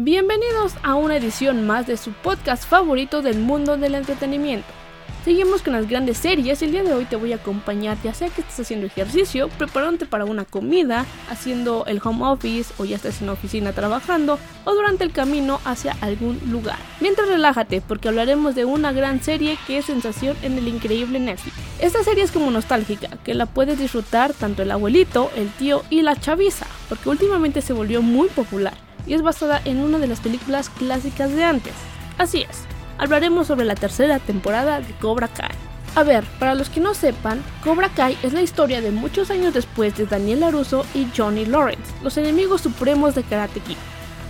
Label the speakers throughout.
Speaker 1: Bienvenidos a una edición más de su podcast favorito del mundo del entretenimiento. Seguimos con las grandes series y el día de hoy te voy a acompañar ya sea que estés haciendo ejercicio, preparándote para una comida, haciendo el home office o ya estés en la oficina trabajando o durante el camino hacia algún lugar. Mientras relájate porque hablaremos de una gran serie que es sensación en el increíble Netflix. Esta serie es como nostálgica, que la puedes disfrutar tanto el abuelito, el tío y la chaviza, porque últimamente se volvió muy popular y es basada en una de las películas clásicas de antes. Así es, hablaremos sobre la tercera temporada de Cobra Kai. A ver, para los que no sepan, Cobra Kai es la historia de muchos años después de Daniel LaRusso y Johnny Lawrence, los enemigos supremos de Karate Kid.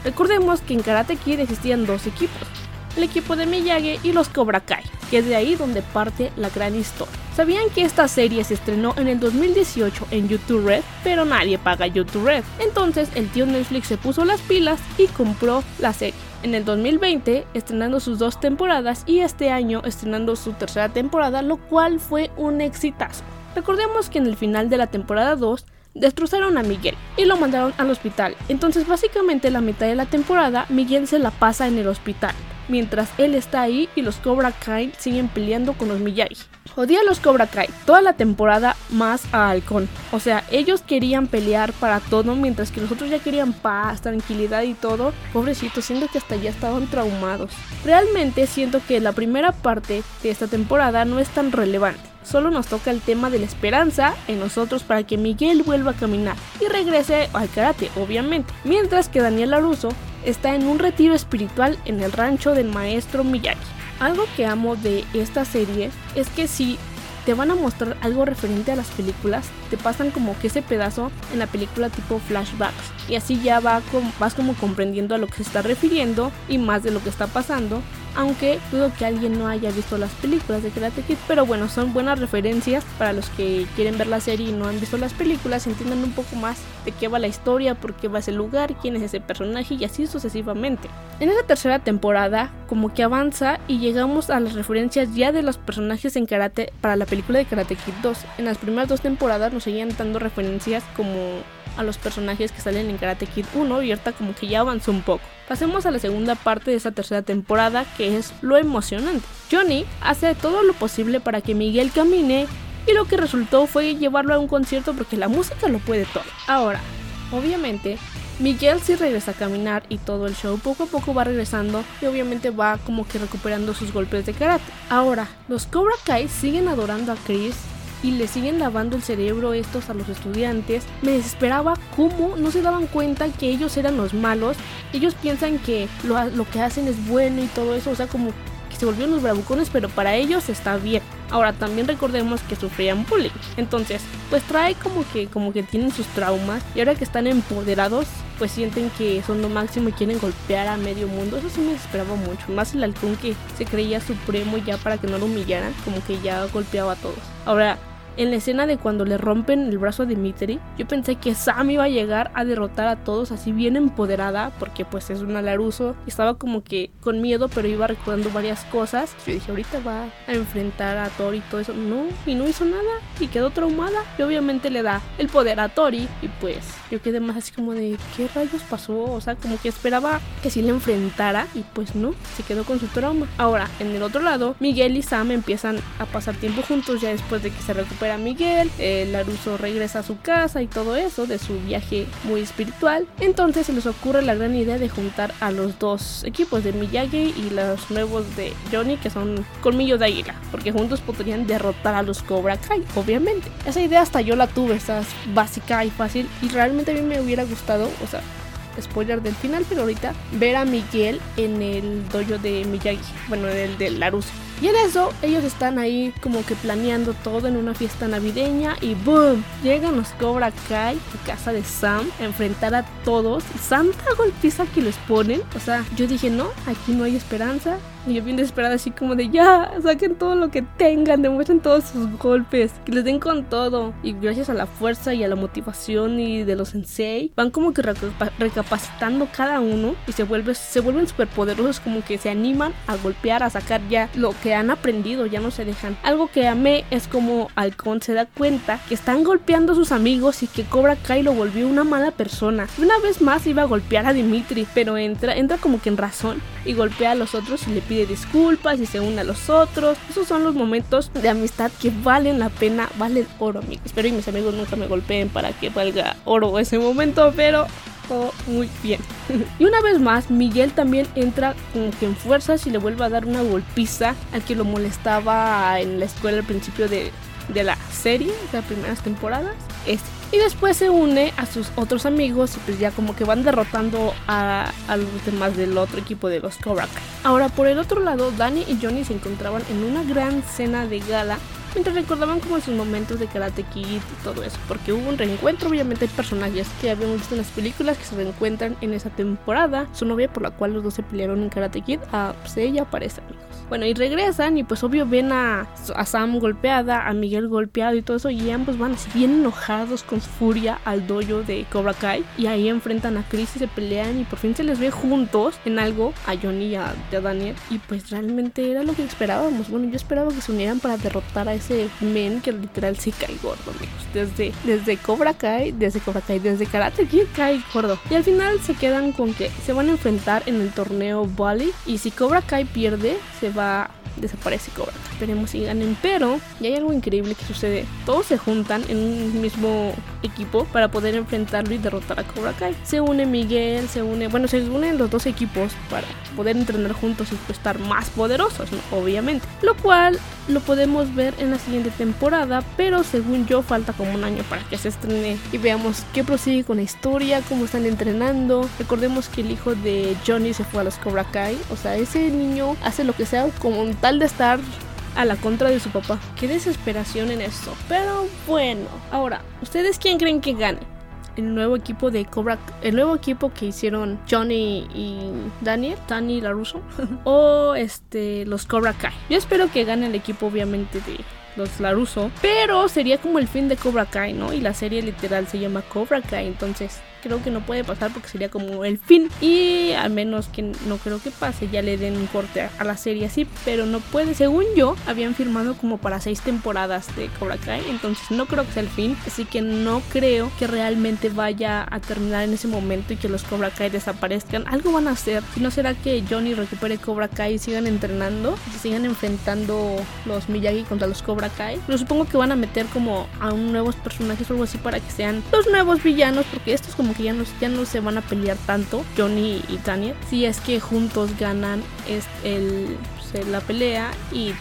Speaker 1: Recordemos que en Karate Kid existían dos equipos, el equipo de Miyagi y los Cobra Kai, que es de ahí donde parte la gran historia. ¿Sabían que esta serie se estrenó en el 2018 en YouTube Red? Pero nadie paga YouTube Red. Entonces el tío Netflix se puso las pilas y compró la serie. En el 2020 estrenando sus dos temporadas y este año estrenando su tercera temporada, lo cual fue un exitazo. Recordemos que en el final de la temporada 2 destrozaron a Miguel y lo mandaron al hospital. Entonces básicamente la mitad de la temporada Miguel se la pasa en el hospital, mientras él está ahí y los Cobra Kai siguen peleando con los Miyagi. Odia a los Cobra Kai toda la temporada más a Halcón. O sea, ellos querían pelear para todo mientras que los otros ya querían paz, tranquilidad y todo. Pobrecitos, siento que hasta ya estaban traumados. Realmente siento que la primera parte de esta temporada no es tan relevante solo nos toca el tema de la esperanza en nosotros para que Miguel vuelva a caminar y regrese al karate, obviamente. Mientras que Daniel Laruso está en un retiro espiritual en el rancho del maestro Miyagi. Algo que amo de esta serie es que si te van a mostrar algo referente a las películas, te pasan como que ese pedazo en la película tipo flashbacks. Y así ya va vas como comprendiendo a lo que se está refiriendo y más de lo que está pasando aunque dudo que alguien no haya visto las películas de Karate Kid, pero bueno, son buenas referencias para los que quieren ver la serie y no han visto las películas, entiendan un poco más de qué va la historia, por qué va ese lugar, quién es ese personaje y así sucesivamente. En esa tercera temporada, como que avanza y llegamos a las referencias ya de los personajes en karate para la película de Karate Kid 2. En las primeras dos temporadas nos seguían dando referencias como a los personajes que salen en Karate Kid 1 y como que ya avanzó un poco. Pasemos a la segunda parte de esa tercera temporada que es lo emocionante. Johnny hace todo lo posible para que Miguel camine y lo que resultó fue llevarlo a un concierto porque la música lo puede todo. Ahora, obviamente, Miguel sí regresa a caminar y todo el show poco a poco va regresando y obviamente va como que recuperando sus golpes de karate. Ahora, los Cobra Kai siguen adorando a Chris y le siguen lavando el cerebro estos a los estudiantes. Me desesperaba cómo no se daban cuenta que ellos eran los malos. Ellos piensan que lo, lo que hacen es bueno y todo eso, o sea, como que se volvieron los bravucones, pero para ellos está bien. Ahora también recordemos que sufrían bullying. Entonces, pues trae como que como que tienen sus traumas y ahora que están empoderados, pues sienten que son lo máximo y quieren golpear a medio mundo. Eso sí me desesperaba mucho. Más el halcón que se creía supremo ya para que no lo humillaran, como que ya golpeaba a todos. Ahora, en la escena de cuando le rompen el brazo a Dimitri, yo pensé que Sam iba a llegar a derrotar a todos así bien empoderada, porque pues es una Laruso. Estaba como que con miedo, pero iba recordando varias cosas. Yo dije, ahorita va a enfrentar a Tori y todo eso. No, y no hizo nada, y quedó traumada. Y obviamente le da el poder a Tori, y pues yo quedé más así como de, ¿qué rayos pasó? O sea, como que esperaba que sí le enfrentara, y pues no, se quedó con su trauma. Ahora, en el otro lado, Miguel y Sam empiezan a pasar tiempo juntos ya después de que se recupera a Miguel, eh, Laruso regresa a su casa y todo eso de su viaje muy espiritual. Entonces se les ocurre la gran idea de juntar a los dos equipos de Miyagi y los nuevos de Johnny que son Colmillo de Águila, porque juntos podrían derrotar a los Cobra Kai, obviamente. Esa idea hasta yo la tuve, esa básica y fácil y realmente a mí me hubiera gustado, o sea, spoiler del final, pero ahorita ver a Miguel en el dojo de Miyagi, bueno, en el de Laruso. Y en eso ellos están ahí como que planeando todo en una fiesta navideña y ¡boom! Llegan los Cobra Kai a casa de Sam a enfrentar a todos. Santa golpiza que les ponen. O sea, yo dije, no, aquí no hay esperanza. Y yo bien desesperada así como de ya, saquen todo lo que tengan, demuestren todos sus golpes, que les den con todo. Y gracias a la fuerza y a la motivación y de los sensei, van como que recapacitando cada uno y se, vuelve, se vuelven súper poderosos, como que se animan a golpear, a sacar ya lo que han aprendido, ya no se dejan. Algo que amé es como Halcón se da cuenta que están golpeando a sus amigos y que Cobra Kai lo volvió una mala persona. Una vez más iba a golpear a Dimitri, pero entra, entra como que en razón y golpea a los otros y le pide disculpas y se une a los otros. Esos son los momentos de amistad que valen la pena, valen oro, amigos. Espero que mis amigos nunca me golpeen para que valga oro ese momento, pero muy bien. y una vez más, Miguel también entra como que en fuerzas y le vuelve a dar una golpiza al que lo molestaba en la escuela al principio de, de la serie, de las primeras temporadas. Este. Y después se une a sus otros amigos y pues ya como que van derrotando a, los demás del otro equipo de los Cobra. Ahora por el otro lado, Danny y Johnny se encontraban en una gran cena de gala mientras recordaban como sus momentos de Karate Kid y todo eso, porque hubo un reencuentro, obviamente hay personajes que habíamos visto en las películas que se reencuentran en esa temporada, su novia por la cual los dos se pelearon en Karate Kid, ah, pues ella aparece amigos. Bueno, y regresan y pues obvio ven a, a Sam golpeada, a Miguel golpeado y todo eso y ambos van así bien enojados con furia al dojo de Cobra Kai y ahí enfrentan a Chris y se pelean y por fin se les ve juntos en algo a Johnny y a, a Daniel y pues realmente era lo que esperábamos. Bueno, yo esperaba que se unieran para derrotar a ese men que literal se cae gordo, amigos. Desde, desde Cobra Kai, desde Cobra Kai, desde Karate Kid cae gordo. Y al final se quedan con que se van a enfrentar en el torneo Bali y si Cobra Kai pierde, se va desaparece Cobra. Esperemos si ganen, pero y hay algo increíble que sucede. Todos se juntan en un mismo equipo para poder enfrentarlo y derrotar a Cobra Kai. Se une Miguel, se une, bueno, se unen los dos equipos para poder entrenar juntos y pues, estar más poderosos, obviamente. Lo cual lo podemos ver en la siguiente temporada, pero según yo falta como un año para que se estrene y veamos qué prosigue con la historia, cómo están entrenando. Recordemos que el hijo de Johnny se fue a los Cobra Kai, o sea, ese niño hace lo que sea como un tal de estar a la contra de su papá. Qué desesperación en esto. Pero bueno, ahora, ¿ustedes quién creen que gane? El nuevo equipo de Cobra, el nuevo equipo que hicieron Johnny y Daniel, Danny LaRusso, o este los Cobra Kai. Yo espero que gane el equipo obviamente de los Laruso, pero sería como el fin de Cobra Kai, ¿no? Y la serie literal se llama Cobra Kai, entonces creo que no puede pasar porque sería como el fin. Y al menos que no creo que pase ya le den un corte a, la serie así. Pero no puede. Según yo habían firmado como para seis temporadas de Cobra Kai. Entonces no creo que sea el fin. Así que no creo que realmente vaya a terminar en ese momento y que los Cobra Kai desaparezcan. Algo van a hacer. Si no será que Johnny recupere Cobra Kai y sigan entrenando y se sigan enfrentando los Miyagi contra los Cobra Kai. Pero supongo que van a meter como a nuevos personajes o algo así para que sean los nuevos villanos porque esto es como que ya no, ya no se van a pelear tanto Johnny y Daniel si es que juntos ganan el, pues, la pelea y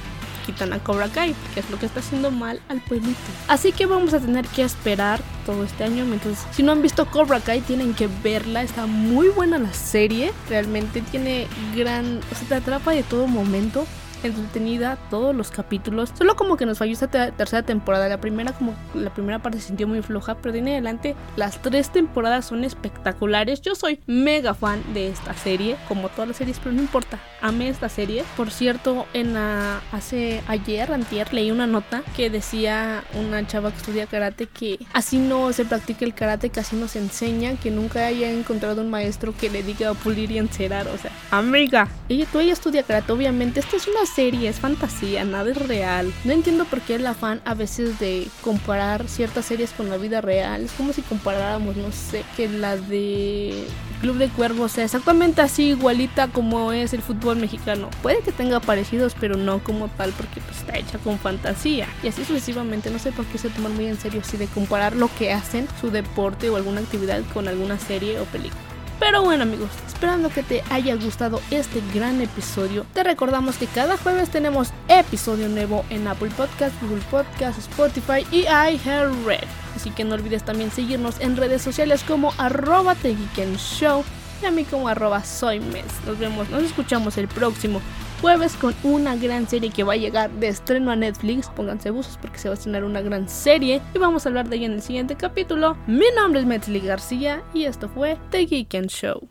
Speaker 1: quitan a Cobra Kai, que es lo que está haciendo mal al pueblito. Así que vamos a tener que esperar todo este año. Entonces, si no han visto Cobra Kai, tienen que verla. Está muy buena la serie. Realmente tiene gran. O sea, te atrapa de todo momento entretenida todos los capítulos. Solo como que nos falló esta te- tercera temporada. La primera como la primera parte se sintió muy floja, pero de en adelante las tres temporadas son espectaculares. Yo soy mega fan de esta serie, como todas las series, pero no importa. Amé esta serie. Por cierto, en la hace ayer, antier, leí una nota que decía una chava que estudia karate que así no se practica el karate, que así no se enseña, que nunca haya encontrado un maestro que le diga pulir y encerar. O sea, amiga, ella, tú ella estudia karate, obviamente. Esta es una serie, es fantasía, nada es real. No entiendo por qué el afán a veces de comparar ciertas series con la vida real. Es como si comparáramos, no sé, que la de Club de Cuervos sea exactamente así, igualita como es el fútbol mexicano. Puede que tenga parecidos, pero no como tal, porque pues, está hecha con fantasía. Y así sucesivamente, no sé por qué se toman muy en serio así de comparar lo que hacen, su deporte o alguna actividad con alguna serie o película. Pero bueno amigos, esperando que te haya gustado este gran episodio, te recordamos que cada jueves tenemos episodio nuevo en Apple Podcast, Google Podcast, Spotify y iHeartRadio. Así que no olvides también seguirnos en redes sociales como arroba Show y a mí como arroba soy mes. Nos vemos, nos escuchamos el próximo jueves con una gran serie que va a llegar de estreno a Netflix. Pónganse buzos porque se va a estrenar una gran serie y vamos a hablar de ella en el siguiente capítulo. Mi nombre es Metzli García y esto fue The Geek and Show.